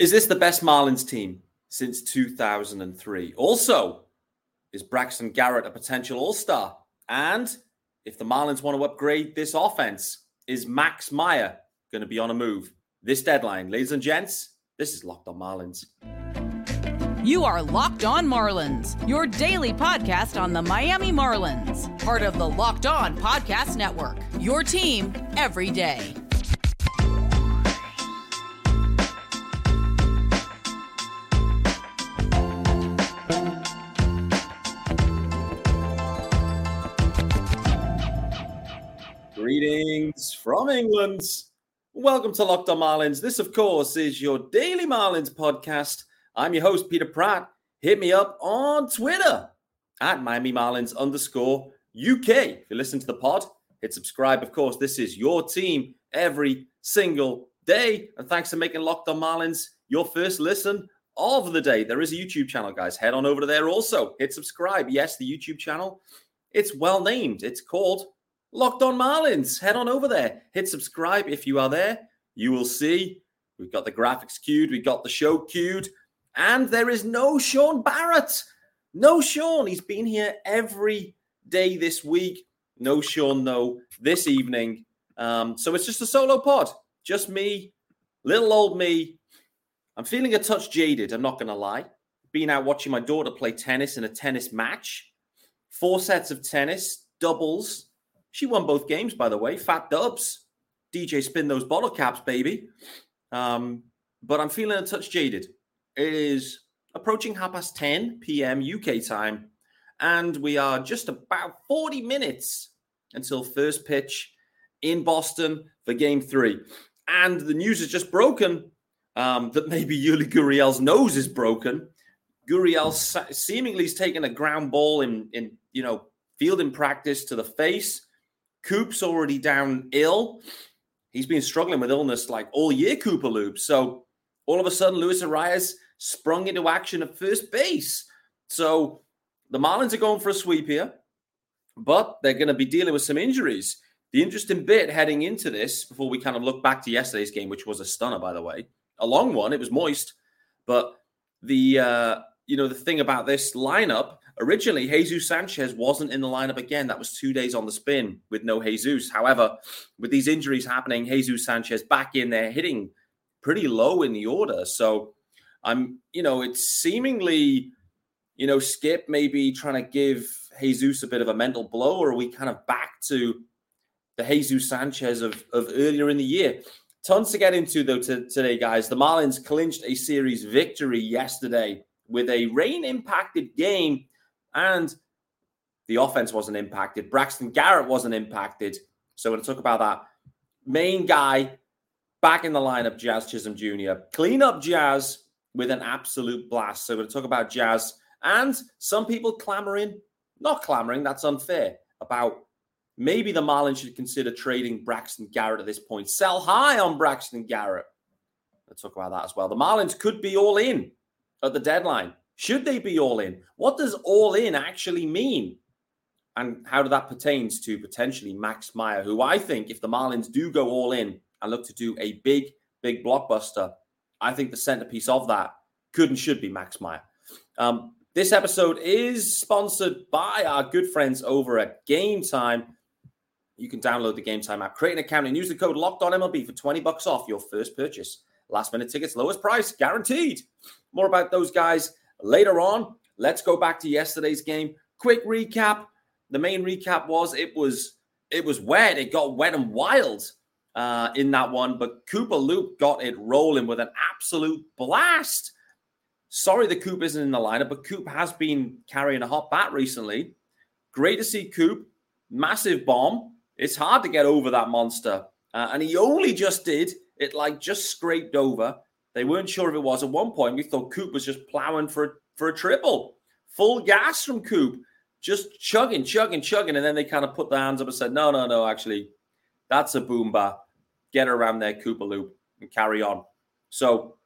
Is this the best Marlins team since 2003? Also, is Braxton Garrett a potential all star? And if the Marlins want to upgrade this offense, is Max Meyer going to be on a move? This deadline, ladies and gents, this is Locked on Marlins. You are Locked on Marlins, your daily podcast on the Miami Marlins, part of the Locked on Podcast Network, your team every day. Greetings from England. Welcome to Locked on Marlins. This, of course, is your daily Marlins podcast. I'm your host, Peter Pratt. Hit me up on Twitter at Miami Marlins underscore UK. If you listen to the pod, hit subscribe. Of course, this is your team every single day. And thanks for making Locked on Marlins your first listen of the day. There is a YouTube channel, guys. Head on over to there also. Hit subscribe. Yes, the YouTube channel. It's well named. It's called Locked on Marlins. Head on over there. Hit subscribe if you are there. You will see we've got the graphics queued, we've got the show queued, and there is no Sean Barrett. No Sean. He's been here every day this week. No Sean, no, this evening. Um, so it's just a solo pod. Just me, little old me. I'm feeling a touch jaded, I'm not going to lie. Been out watching my daughter play tennis in a tennis match. Four sets of tennis, doubles, she won both games, by the way. Fat dubs. DJ spin those bottle caps, baby. Um, but I'm feeling a touch jaded. It is approaching half past 10 p.m. UK time, and we are just about 40 minutes until first pitch in Boston for game three. And the news has just broken um, that maybe Yuli Gurriel's nose is broken. Gurriel seemingly is taking a ground ball in, in you know, field in practice to the face. Coop's already down ill. He's been struggling with illness like all year, Cooper Loop. So all of a sudden, Luis Arraez sprung into action at first base. So the Marlins are going for a sweep here, but they're going to be dealing with some injuries. The interesting bit heading into this, before we kind of look back to yesterday's game, which was a stunner, by the way, a long one. It was moist, but the uh, you know the thing about this lineup Originally, Jesus Sanchez wasn't in the lineup again. That was two days on the spin with no Jesus. However, with these injuries happening, Jesus Sanchez back in there hitting pretty low in the order. So I'm, you know, it's seemingly, you know, Skip maybe trying to give Jesus a bit of a mental blow, or are we kind of back to the Jesus Sanchez of, of earlier in the year? Tons to get into though to, today, guys. The Marlins clinched a series victory yesterday with a rain impacted game and the offense wasn't impacted. Braxton Garrett wasn't impacted. So I talk about that, main guy back in the lineup, Jazz Chisholm Jr. Clean up Jazz with an absolute blast. So we're going to talk about Jazz and some people clamoring, not clamoring, that's unfair, about maybe the Marlins should consider trading Braxton Garrett at this point. Sell high on Braxton Garrett. Let's talk about that as well. The Marlins could be all in at the deadline. Should they be all in? What does all in actually mean? And how that pertains to potentially Max Meyer, who I think, if the Marlins do go all in and look to do a big, big blockbuster, I think the centerpiece of that could and should be Max Meyer. Um, this episode is sponsored by our good friends over at Gametime. You can download the Gametime app, create an account, and use the code Locked On MLB for 20 bucks off your first purchase. Last minute tickets, lowest price, guaranteed. More about those guys Later on, let's go back to yesterday's game. Quick recap. The main recap was it was it was wet. It got wet and wild uh, in that one, but Cooper Loop got it rolling with an absolute blast. Sorry, the Coop isn't in the lineup, but Coop has been carrying a hot bat recently. Great to see Coop. Massive bomb. It's hard to get over that monster. Uh, and he only just did it, like just scraped over. They weren't sure if it was. At one point, we thought Coop was just plowing for, for a triple. Full gas from Coop, just chugging, chugging, chugging. And then they kind of put their hands up and said, no, no, no, actually, that's a boomba. Get around there, Cooper Loop, and carry on. So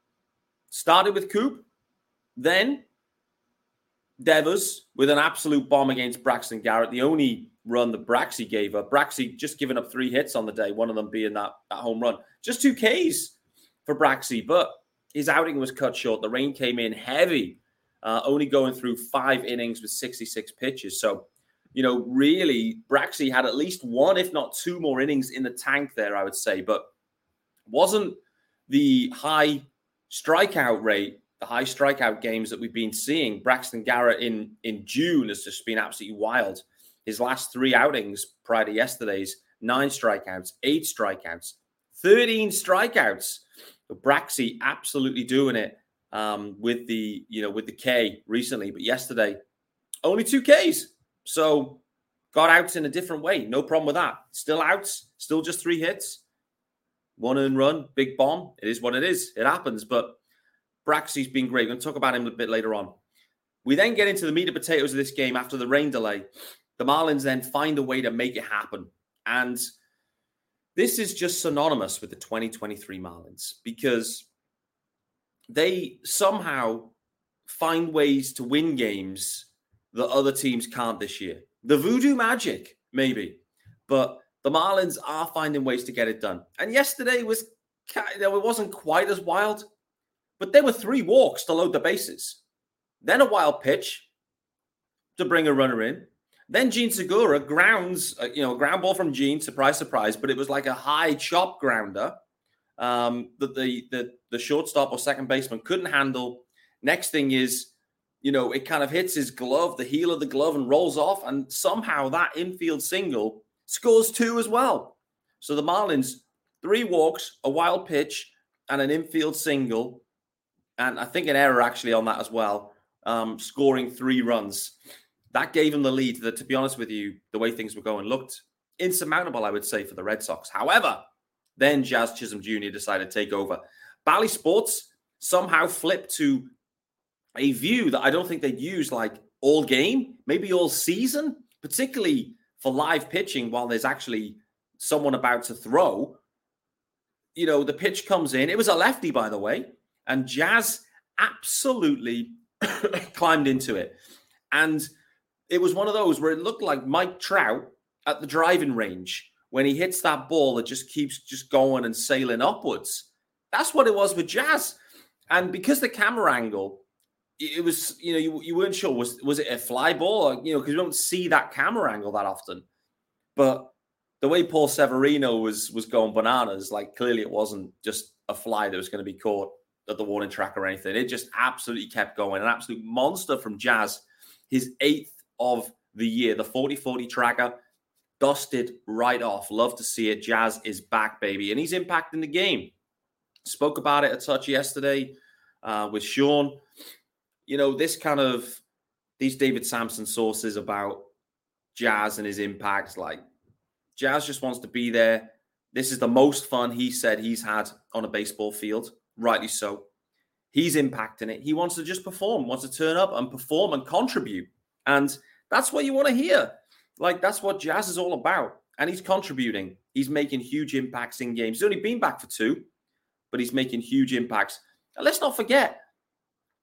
started with Coop, then Devers with an absolute bomb against Braxton Garrett. The only run that Braxy gave up. Braxy just giving up three hits on the day, one of them being that, that home run. Just two Ks for Braxy. But his outing was cut short. The rain came in heavy, uh, only going through five innings with 66 pitches. So, you know, really, Braxy had at least one, if not two more innings in the tank there, I would say, but wasn't the high strikeout rate, the high strikeout games that we've been seeing. Braxton Garrett in, in June has just been absolutely wild. His last three outings prior to yesterday's, nine strikeouts, eight strikeouts, 13 strikeouts. Braxy absolutely doing it um, with the you know with the K recently, but yesterday only two Ks. So got out in a different way. No problem with that. Still outs, still just three hits, one and run, big bomb. It is what it is. It happens. But Braxy's been great. To talk about him a bit later on. We then get into the meat and potatoes of this game after the rain delay. The Marlins then find a way to make it happen. And this is just synonymous with the 2023 Marlins because they somehow find ways to win games that other teams can't this year. The voodoo magic, maybe, but the Marlins are finding ways to get it done. And yesterday was, it wasn't quite as wild, but there were three walks to load the bases, then a wild pitch to bring a runner in, then Jean Segura grounds, uh, you know, ground ball from Gene, surprise, surprise, but it was like a high chop grounder um, that the, the the shortstop or second baseman couldn't handle. Next thing is, you know, it kind of hits his glove, the heel of the glove, and rolls off, and somehow that infield single scores two as well. So the Marlins three walks, a wild pitch, and an infield single, and I think an error actually on that as well, um, scoring three runs that gave him the lead that, to be honest with you, the way things were going looked insurmountable, I would say, for the Red Sox. However, then Jazz Chisholm Jr. decided to take over. Bally Sports somehow flipped to a view that I don't think they'd use like all game, maybe all season, particularly for live pitching while there's actually someone about to throw. You know, the pitch comes in. It was a lefty, by the way, and Jazz absolutely climbed into it. And it was one of those where it looked like Mike Trout at the driving range when he hits that ball that just keeps just going and sailing upwards. That's what it was with Jazz. And because the camera angle, it was, you know, you, you weren't sure was was it a fly ball or, you know, because you don't see that camera angle that often. But the way Paul Severino was was going bananas, like clearly it wasn't just a fly that was going to be caught at the warning track or anything. It just absolutely kept going. An absolute monster from Jazz. His eighth of the year. The 40 40 tracker dusted right off. Love to see it. Jazz is back, baby. And he's impacting the game. Spoke about it a touch yesterday uh, with Sean. You know, this kind of these David Samson sources about Jazz and his impact. Like, Jazz just wants to be there. This is the most fun he said he's had on a baseball field. Rightly so. He's impacting it. He wants to just perform, wants to turn up and perform and contribute. And that's what you want to hear. Like, that's what Jazz is all about. And he's contributing. He's making huge impacts in games. He's only been back for two, but he's making huge impacts. And let's not forget,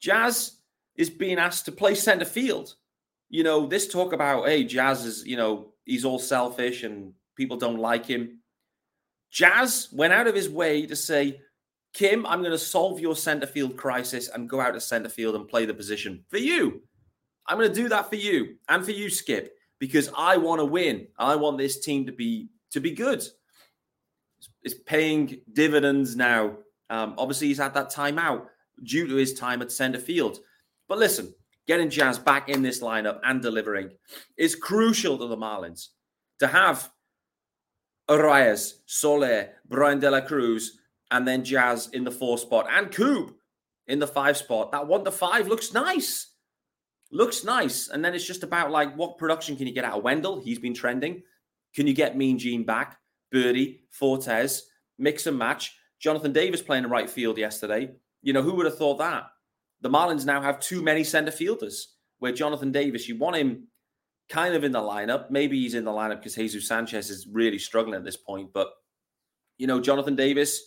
Jazz is being asked to play center field. You know, this talk about, hey, Jazz is, you know, he's all selfish and people don't like him. Jazz went out of his way to say, Kim, I'm going to solve your center field crisis and go out to center field and play the position for you. I'm going to do that for you and for you, Skip, because I want to win. I want this team to be to be good. It's paying dividends now. Um, obviously, he's had that time out due to his time at center field. But listen, getting Jazz back in this lineup and delivering is crucial to the Marlins. To have Arraez, Soler, Bryan De La Cruz, and then Jazz in the four spot and Coop in the five spot. That one to five looks nice looks nice. And then it's just about like what production can you get out of Wendle? He's been trending. Can you get Mean Gene back? Birdie, Fortes, mix and match. Jonathan Davis playing the right field yesterday. You know, who would have thought that? The Marlins now have too many center fielders where Jonathan Davis, you want him kind of in the lineup. Maybe he's in the lineup because Jesus Sanchez is really struggling at this point. But, you know, Jonathan Davis,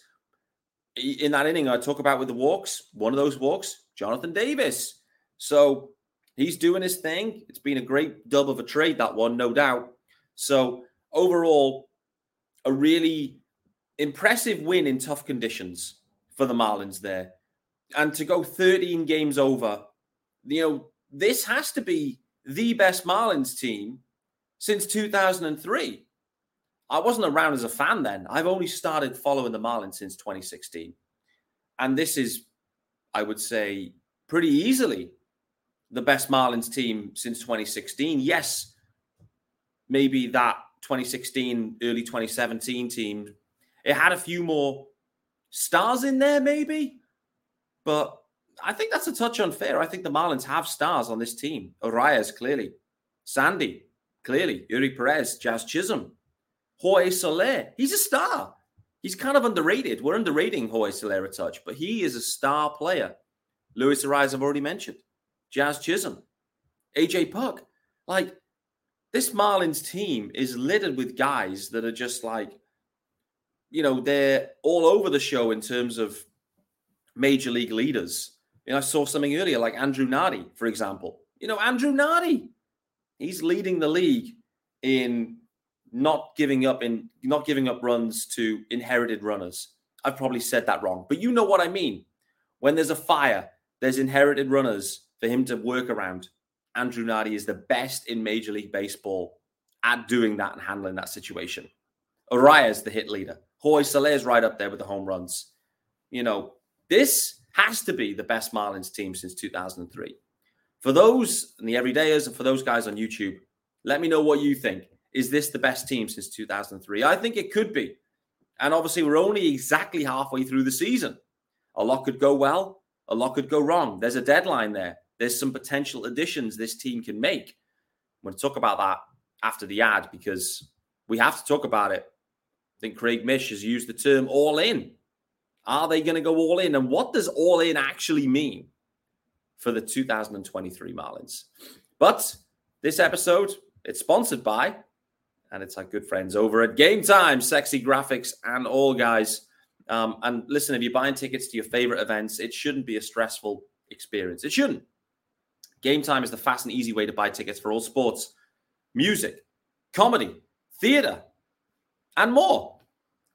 in that inning I talk about with the walks, one of those walks, Jonathan Davis. So he's doing his thing. It's been a great dub of a trade, that one, no doubt. So, overall, a really impressive win in tough conditions for the Marlins there. and to go 13 games over, you know, this has to be the best Marlins team since 2003. I wasn't around as a fan then. I've only started following the Marlins since 2016. And this is, I would say, pretty easily the best Marlins team since 2016. Yes, maybe that 2016, early 2017 team, it had a few more stars in there, maybe. But I think that's a touch unfair. I think the Marlins have stars on this team. Arraez, clearly. Sandy, clearly. Eury Perez, Jazz Chisholm, Jorge Soler. He's a star. He's kind of underrated. We're underrating Jorge Soler a touch, but he is a star player. Luis Arraez, I've already mentioned. Jazz Chisholm, AJ Puk. Like, this Marlins team is littered with guys that are just like, you know, they're all over the show in terms of major league leaders. You know, I saw something earlier like Andrew Nardi, for example. You know, Andrew Nardi, he's leading the league in not giving up in not giving up runs to inherited runners. I've probably said that wrong, but you know what I mean. When there's a fire, there's inherited runners for him to work around. Andrew Nardi is the best in Major League Baseball at doing that and handling that situation. Arraez, the hit leader. Jorge Soler is right up there with the home runs. You know, this has to be the best Marlins team since 2003. For those and the everydayers and for those guys on YouTube, let me know what you think. Is this the best team since 2003? I think it could be. And obviously, we're only exactly halfway through the season. A lot could go well, a lot could go wrong. There's a deadline there. There's some potential additions this team can make. I'm going to talk about that after the ad because we have to talk about it. I think Craig Mish has used the term all in are they going to go all in? And what does all in actually mean for the 2023 Marlins? But this episode, it's sponsored by, and it's our good friends over at Gametime, Sexy Graphics, and all guys. Um, and listen, if you're buying tickets to your favorite events, it shouldn't be a stressful experience. It shouldn't. Gametime is the fast and easy way to buy tickets for all sports, music, comedy, theater, and more.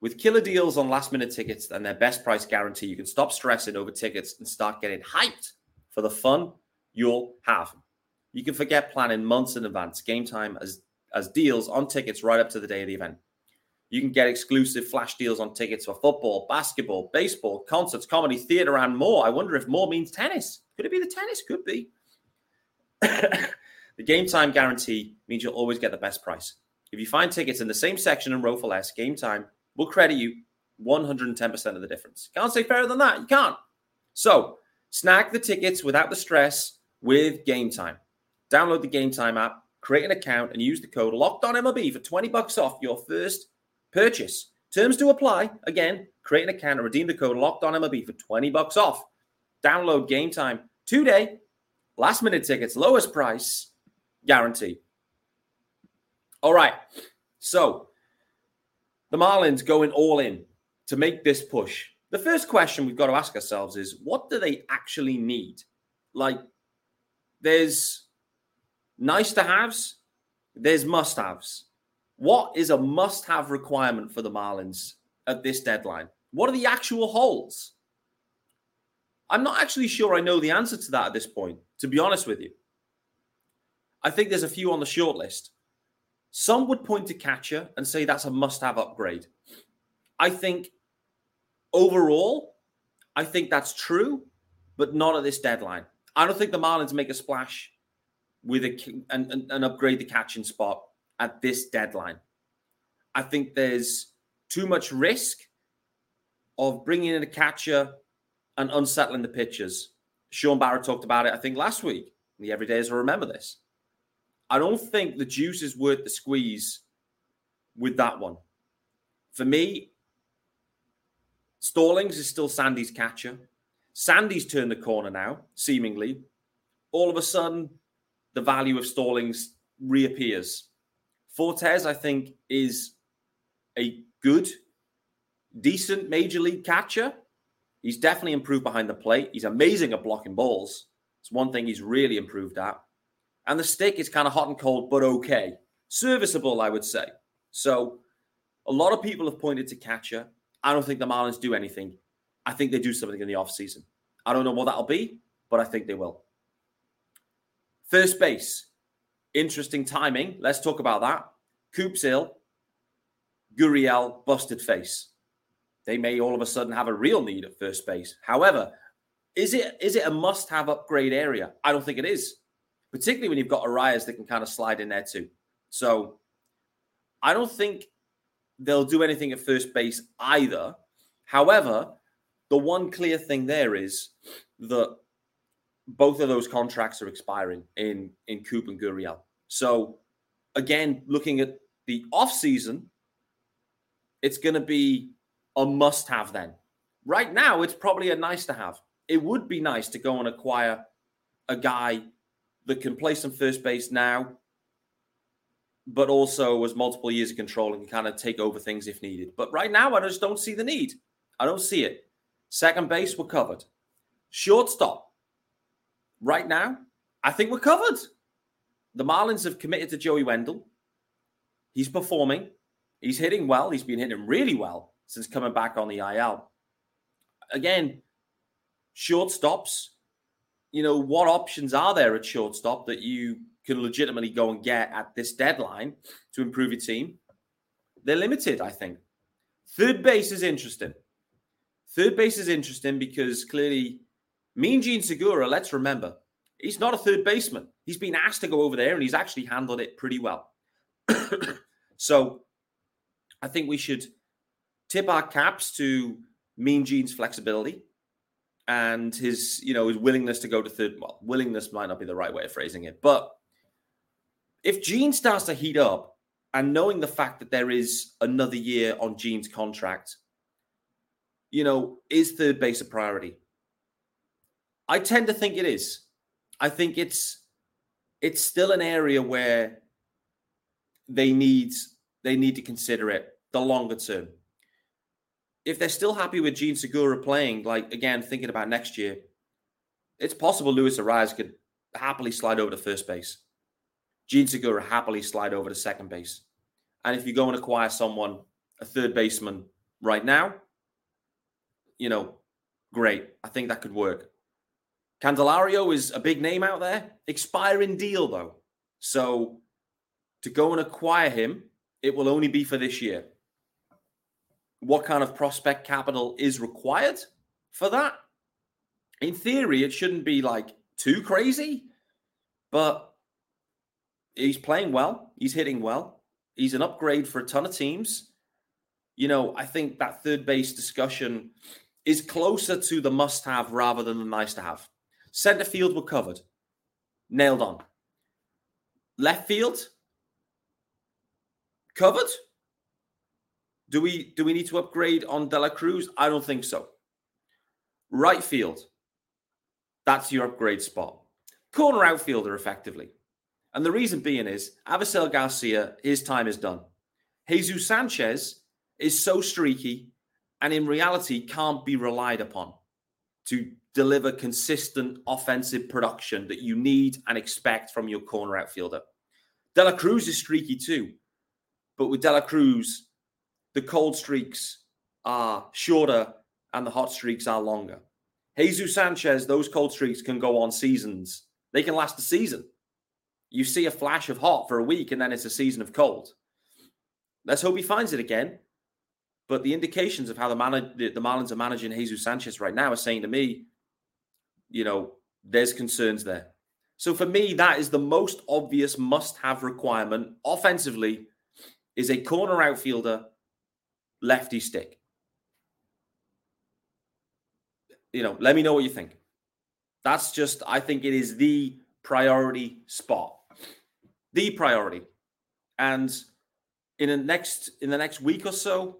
With killer deals on last minute tickets and their best price guarantee, you can stop stressing over tickets and start getting hyped for the fun you'll have. You can forget planning months in advance. Game time as, as deals on tickets right up to the day of the event. You can get exclusive flash deals on tickets for football, basketball, baseball, concerts, comedy, theater, and more. I wonder if more means tennis. Could it be the tennis? Could be. The game time guarantee means you'll always get the best price. If you find tickets in the same section and row for less, game time will credit you 110% of the difference. Can't say fairer than that. You can't. So snag the tickets without the stress with Gametime. Download the Gametime app, create an account, and use the code Locked On MLB for 20 bucks off your first purchase. Terms to apply. Again, create an account and redeem the code Locked On MLB for 20 bucks off. Download Gametime today. Last minute tickets, lowest price, guarantee. All right. So the Marlins going all in to make this push. The first question we've got to ask ourselves is what do they actually need? Like, there's nice to haves, there's must haves. What is a must have requirement for the Marlins at this deadline? What are the actual holes? I'm not actually sure I know the answer to that at this point, to be honest with you. I think there's a few on the short list. Some would point to catcher and say that's a must have upgrade. I think overall, I think that's true, but not at this deadline. I don't think the Marlins make a splash with a and, and, and upgrade the catching spot at this deadline. I think there's too much risk of bringing in a catcher and unsettling the pitchers. Sean Barrett talked about it, I think, last week. The everydayers will remember this. I don't think the juice is worth the squeeze with that one. For me, Stallings is still Sandy's catcher. Sandy's turned the corner now, seemingly. All of a sudden, the value of Stallings reappears. Fortes, I think, is a good, decent major league catcher. He's definitely improved behind the plate. He's amazing at blocking balls. It's one thing he's really improved at. And the stick is kind of hot and cold, but okay. Serviceable, I would say. So a lot of people have pointed to catcher. I don't think the Marlins do anything. I think they do something in the offseason. I don't know what that'll be, but I think they will. First base, interesting timing. Let's talk about that. Coop's ill. Gurriel busted face. They may all of a sudden have a real need at first base. However, is it is it a must-have upgrade area? I don't think it is, particularly when you've got Arraez that can kind of slide in there too. So I don't think they'll do anything at first base either. However, the one clear thing there is that both of those contracts are expiring in in Coop and Gurriel. So again, looking at the off season, it's going to be a must have then. Right now, it's probably a nice to have. It would be nice to go and acquire a guy that can play some first base now, but also has multiple years of control and can kind of take over things if needed. But right now, I just don't see the need. I don't see it. Second base, we're covered. Shortstop, right now, I think we're covered. The Marlins have committed to Joey Wendle. He's performing. He's hitting well. He's been hitting really well since coming back on the IL. Again, shortstops, you know, what options are there at shortstop that you can legitimately go and get at this deadline to improve your team? They're limited, I think. Third base is interesting. Third base is interesting because clearly, Mean Jean Segura, let's remember, he's not a third baseman. He's been asked to go over there and he's actually handled it pretty well. so I think we should tip our caps to Mean Gene's flexibility and his, you know, his willingness to go to third. Well, willingness might not be the right way of phrasing it, but if Gene starts to heat up, and knowing the fact that there is another year on Gene's contract, you know, is third base a priority? I tend to think it is. I think it's it's still an area where they need they need to consider it the longer term. If they're still happy with Jean Segura playing, like again, thinking about next year, it's possible Luis Arraez could happily slide over to first base. Jean Segura happily slide over to second base. And if you go and acquire someone, a third baseman right now, you know, great. I think that could work. Candelario is a big name out there. Expiring deal, though. So to go and acquire him, it will only be for this year. What kind of prospect capital is required for that? In theory, it shouldn't be like too crazy, but he's playing well. He's hitting well. He's an upgrade for a ton of teams. You know, I think that third base discussion is closer to the must have rather than the nice to have. Center field were covered. Nailed on. Left field covered. Do we do we need to upgrade on Dela Cruz? I don't think so. Right field. That's your upgrade spot. Corner outfielder, effectively. And the reason being is Avisail Garcia, his time is done. Jesus Sanchez is so streaky and in reality can't be relied upon to deliver consistent offensive production that you need and expect from your corner outfielder. Dela Cruz is streaky too, but with Dela Cruz, the cold streaks are shorter and the hot streaks are longer. Jesus Sanchez, those cold streaks can go on seasons. They can last a season. You see a flash of hot for a week and then it's a season of cold. Let's hope he finds it again. But the indications of how the, man- the, Marlins are managing Jesus Sanchez right now are saying to me you know, there's concerns there. So for me, that is the most obvious must-have requirement offensively is a corner outfielder, lefty stick. You know, let me know what you think. That's just, I think it is the priority spot. The priority. And in the next in the next week or so,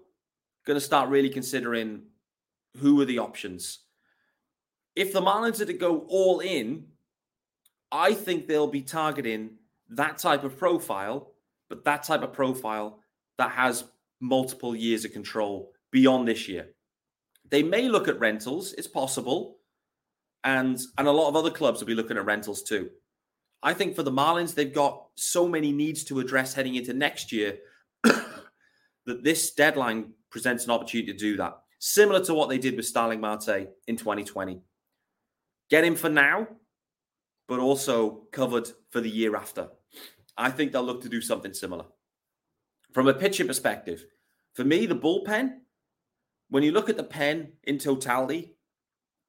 going to start really considering who are the options if the Marlins are to go all in, I think they'll be targeting that type of profile, but that type of profile that has multiple years of control beyond this year. They may look at rentals, it's possible. And and a lot of other clubs will be looking at rentals too. I think for the Marlins, they've got so many needs to address heading into next year that this deadline presents an opportunity to do that. Similar to what they did with Starling Marte in 2020 Get him for now, but also covered for the year after. I think they'll look to do something similar. From a pitching perspective, for me, the bullpen, when you look at the pen in totality,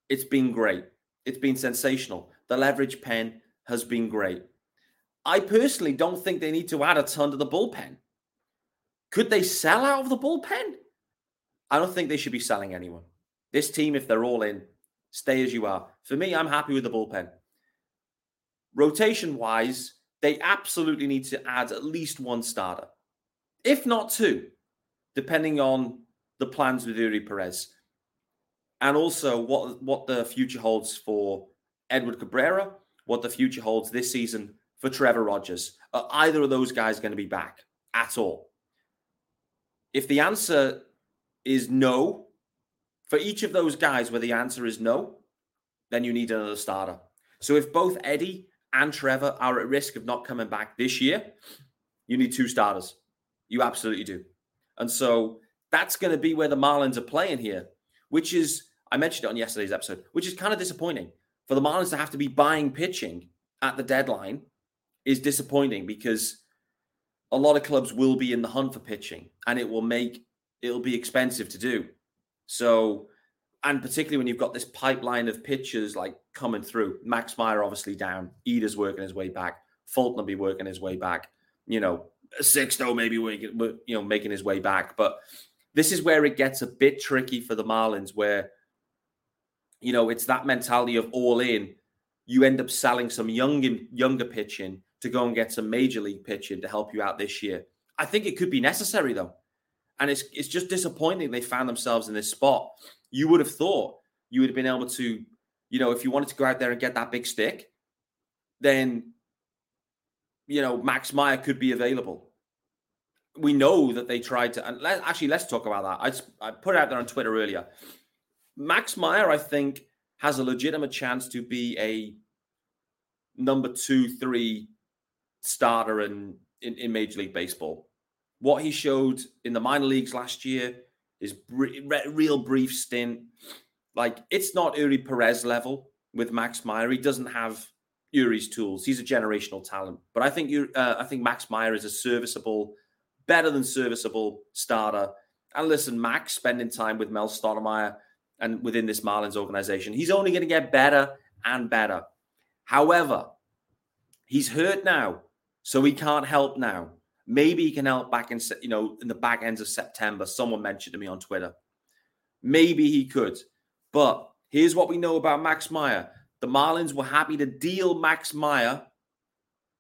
it's been great. It's been sensational. The leverage pen has been great. I personally don't think they need to add a ton to the bullpen. Could they sell out of the bullpen? I don't think they should be selling anyone. This team, if they're all in, stay as you are. For me, I'm happy with the bullpen. Rotation wise, they absolutely need to add at least one starter, if not two, depending on the plans with Eury Perez. And also what, what the future holds for Edward Cabrera, what the future holds this season for Trevor Rogers. Are either of those guys going to be back at all? If the answer is no, for each of those guys where the answer is no, then you need another starter. So if both Eddie and Trevor are at risk of not coming back this year, you need two starters. You absolutely do. And so that's going to be where the Marlins are playing here, which is, I mentioned it on yesterday's episode, which is kind of disappointing. For the Marlins to have to be buying pitching at the deadline is disappointing because a lot of clubs will be in the hunt for pitching and it will make it'll be expensive to do. So, and particularly when you've got this pipeline of pitchers like coming through, Max Meyer obviously down, Eder's working his way back, Fulton will be working his way back, you know, Sixto maybe you know making his way back, but this is where it gets a bit tricky for the Marlins, where you know it's that mentality of all in. You end up selling some young younger pitching to go and get some major league pitching to help you out this year. I think it could be necessary though. And it's it's just disappointing they found themselves in this spot. You would have thought you would have been able to, you know, if you wanted to go out there and get that big stick, then you know, Max Meyer could be available. We know that they tried to, and let, actually, let's talk about that. I, I put it out there on Twitter earlier. Max Meyer, I think, has a legitimate chance to be a number two, three starter in, in, in Major League Baseball. What he showed in the minor leagues last year, his real brief stint, like it's not Eury Perez level with Max Meyer. He doesn't have Eury's tools. He's a generational talent, but I think uh, I think Max Meyer is a serviceable, better than serviceable starter. And listen, Max spending time with Mel Stottlemyre and within this Marlins organization, he's only going to get better and better. However, he's hurt now, so he can't help now. Maybe he can help back in you know in the back ends of September. Someone mentioned to me on Twitter. Maybe he could, but here's what we know about Max Meyer. The Marlins were happy to deal Max Meyer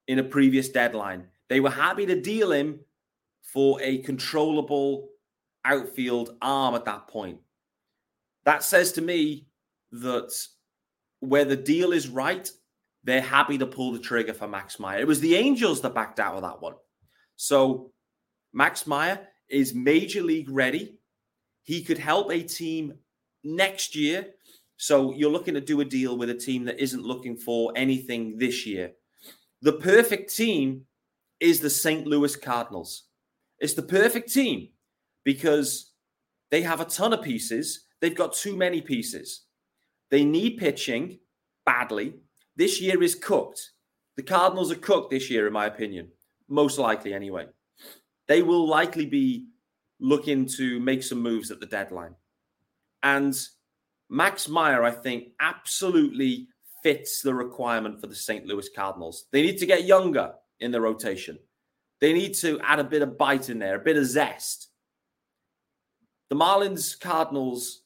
in a previous deadline. They were happy to deal him for a controllable outfield arm at that point. That says to me that where the deal is right, they're happy to pull the trigger for Max Meyer. It was the Angels that backed out of that one. So Max Meyer is major league ready. He could help a team next year so you're looking to do a deal with a team that isn't looking for anything this year. The perfect team is the St. Louis Cardinals. It's the perfect team because they have a ton of pieces. They've got too many pieces. They need pitching badly. This year is cooked. The Cardinals are cooked this year, in my opinion, most likely anyway. They will likely be looking to make some moves at the deadline. And Max Meyer, I think, absolutely fits the requirement for the St. Louis Cardinals. They need to get younger in the rotation. They need to add a bit of bite in there, a bit of zest. The Marlins Cardinals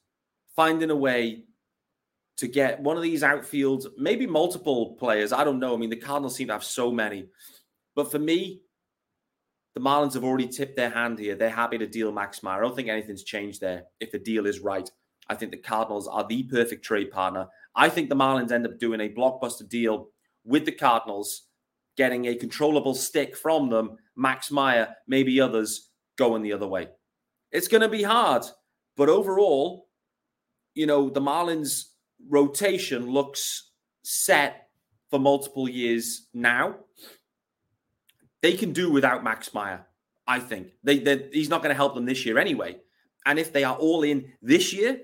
finding a way to get one of these outfields, maybe multiple players. I don't know. I mean, the Cardinals seem to have so many. But for me, the Marlins have already tipped their hand here. They're happy to deal Max Meyer. I don't think anything's changed there if the deal is right. I think the Cardinals are the perfect trade partner. I think the Marlins end up doing a blockbuster deal with the Cardinals, getting a controllable stick from them. Max Meyer, maybe others going the other way. It's going to be hard, but overall, you know, the Marlins rotation looks set for multiple years now. They can do without Max Meyer, I think. They, he's not going to help them this year anyway. And if they are all in this year,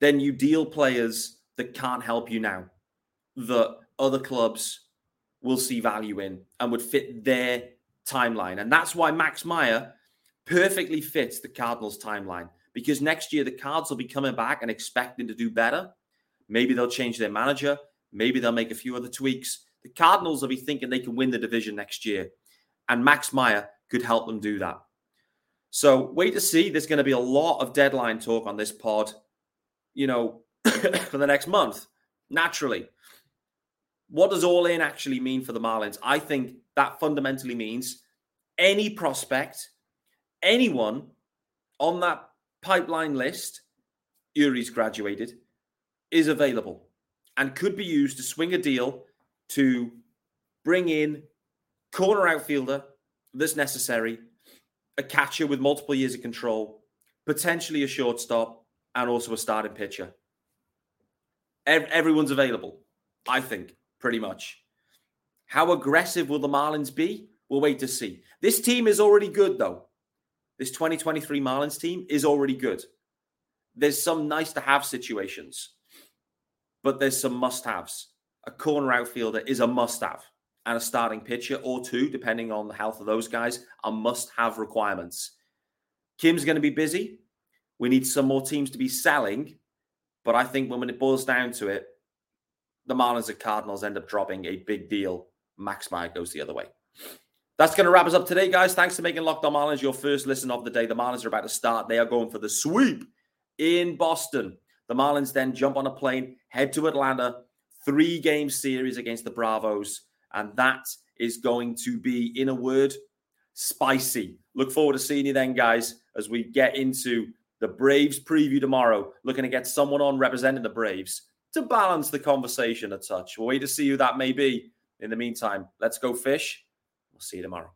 then you deal players that can't help you now that other clubs will see value in and would fit their timeline. And that's why Max Meyer perfectly fits the Cardinals timeline because next year the Cards will be coming back and expecting to do better. Maybe they'll change their manager. Maybe they'll make a few other tweaks. The Cardinals will be thinking they can win the division next year. And Max Meyer could help them do that. So wait to see. There's going to be a lot of deadline talk on this pod, you know, for the next month, naturally. What does all in actually mean for the Marlins? I think that fundamentally means any prospect, anyone on that pipeline list, Eury's graduated, is available and could be used to swing a deal to bring in corner outfielder that's necessary, a catcher with multiple years of control, potentially a shortstop, and also a starting pitcher. Everyone's available, I think, pretty much. How aggressive will the Marlins be? We'll wait to see. This team is already good, though. This 2023 Marlins team is already good. There's some nice to have situations, but there's some must haves. A corner outfielder is a must have, and a starting pitcher or two, depending on the health of those guys, are must have requirements. Kim's going to be busy. We need some more teams to be selling. But I think when it boils down to it, the Marlins and Cardinals end up dropping a big deal. Max Meyer goes the other way. That's going to wrap us up today, guys. Thanks for making Locked on Marlins your first listen of the day. The Marlins are about to start. They are going for the sweep in Boston. The Marlins then jump on a plane, head to Atlanta, three game series against the Bravos. And that is going to be, in a word, spicy. Look forward to seeing you then, guys, as we get into the Braves preview tomorrow, looking to get someone on representing the Braves to balance the conversation a touch. We'll wait to see who that may be. In the meantime, let's go fish. We'll see you tomorrow.